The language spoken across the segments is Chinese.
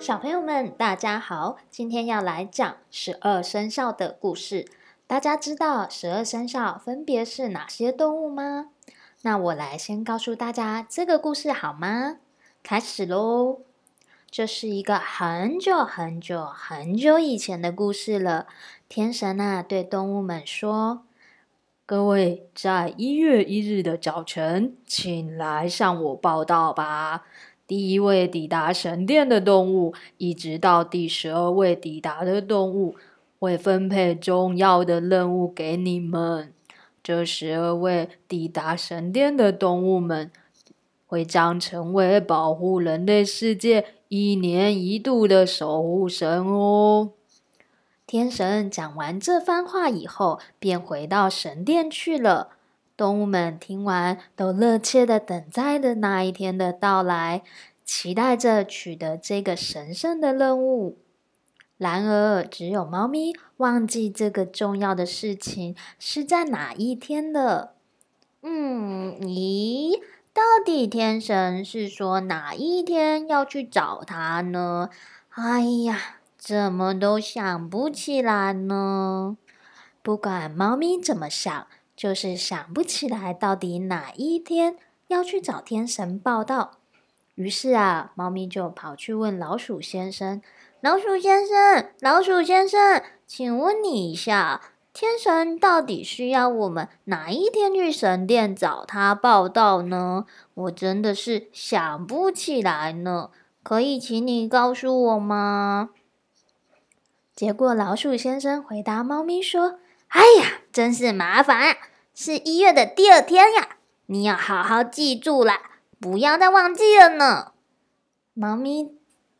小朋友们，大家好！今天要来讲十二生肖的故事。大家知道十二生肖分别是哪些动物吗？那我来先告诉大家这个故事好吗？开始喽！这是一个很久很久很久以前的故事了。天神啊，对动物们说：“各位，在一月一日的早晨，请来向我报道吧。”第一位抵达神殿的动物，一直到第十二位抵达的动物，会分配重要的任务给你们。这十二位抵达神殿的动物们，会将成为保护人类世界一年一度的守护神哦。天神讲完这番话以后，便回到神殿去了。动物们听完，都热切的等待着那一天的到来，期待着取得这个神圣的任务。然而，只有猫咪忘记这个重要的事情是在哪一天的。嗯，咦，到底天神是说哪一天要去找他呢？哎呀，怎么都想不起来呢？不管猫咪怎么想。就是想不起来到底哪一天要去找天神报道，于是啊，猫咪就跑去问老鼠先生：“老鼠先生，老鼠先生，请问你一下，天神到底需要我们哪一天去神殿找他报道呢？我真的是想不起来呢，可以请你告诉我吗？”结果老鼠先生回答猫咪说：“哎呀，真是麻烦啊！”是一月的第二天呀，你要好好记住啦，不要再忘记了呢。猫咪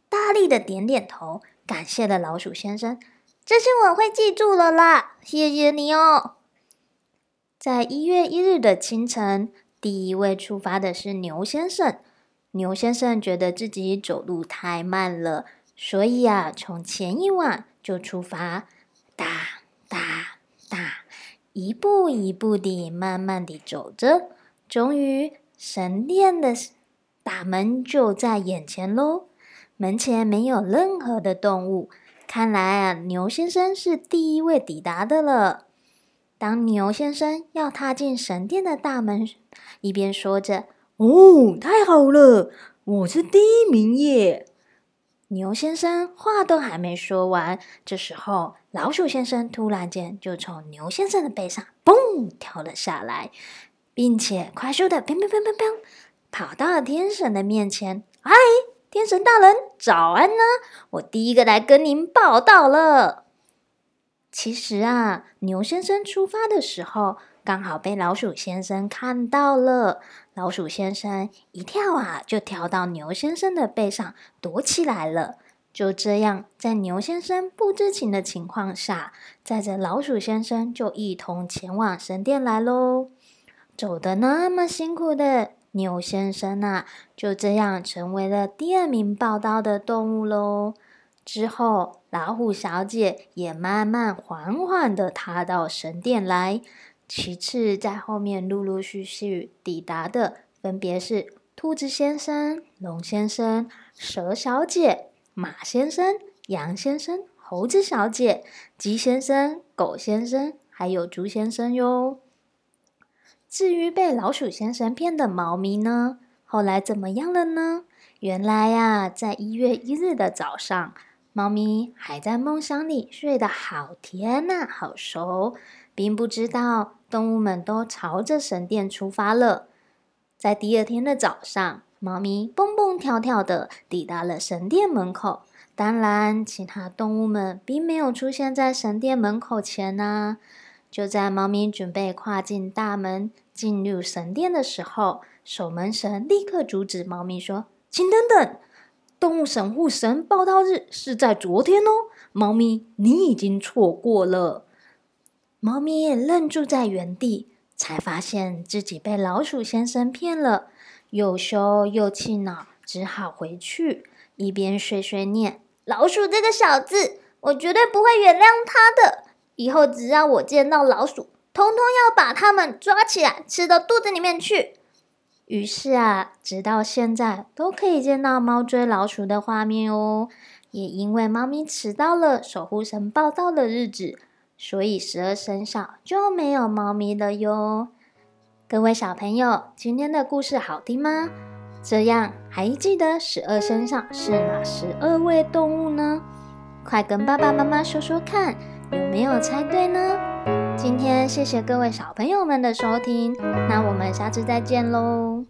大力的点点头，感谢了老鼠先生。这次我会记住了啦，谢谢你哦。在一月一日的清晨，第一位出发的是牛先生。牛先生觉得自己走路太慢了，所以啊，从前一晚就出发，哒哒哒。一步一步地，慢慢地走着，终于神殿的大门就在眼前喽。门前没有任何的动物，看来啊，牛先生是第一位抵达的了。当牛先生要踏进神殿的大门，一边说着：“哦，太好了，我是第一名耶！”牛先生话都还没说完，这时候老鼠先生突然间就从牛先生的背上嘣跳了下来，并且快速的砰砰砰砰砰跑到了天神的面前。嗨，天神大人，早安呢！我第一个来跟您报道了。其实啊，牛先生出发的时候刚好被老鼠先生看到了。老鼠先生一跳啊，就跳到牛先生的背上躲起来了。就这样，在牛先生不知情的情况下，载着老鼠先生就一同前往神殿来喽。走的那么辛苦的牛先生啊，就这样成为了第二名报道的动物喽。之后，老虎小姐也慢慢缓缓的踏到神殿来。其次，在后面陆陆续续抵达的，分别是兔子先生、龙先生、蛇小姐、马先生、羊先生、猴子小姐、鸡先生、狗先生，还有猪先生哟。至于被老鼠先生骗的猫咪呢？后来怎么样了呢？原来呀，在一月一日的早上，猫咪还在梦乡里睡得好甜呐，好熟。并不知道动物们都朝着神殿出发了。在第二天的早上，猫咪蹦蹦跳跳的抵达了神殿门口。当然，其他动物们并没有出现在神殿门口前呢。就在猫咪准备跨进大门进入神殿的时候，守门神立刻阻止猫咪说：“请等等，动物守护神报道日是在昨天哦，猫咪，你已经错过了。”猫咪愣住在原地，才发现自己被老鼠先生骗了，又羞又气恼，只好回去，一边碎碎念：“老鼠这个小子，我绝对不会原谅他的。以后只要我见到老鼠，通通要把它们抓起来，吃到肚子里面去。”于是啊，直到现在都可以见到猫追老鼠的画面哦。也因为猫咪迟到了守护神报道的日子，所以十二生肖就没有猫咪了哟。各位小朋友，今天的故事好听吗？这样还记得十二生肖是哪十二位动物呢？快跟爸爸妈妈说说看，有没有猜对呢？今天谢谢各位小朋友们的收听，那我们下次再见喽。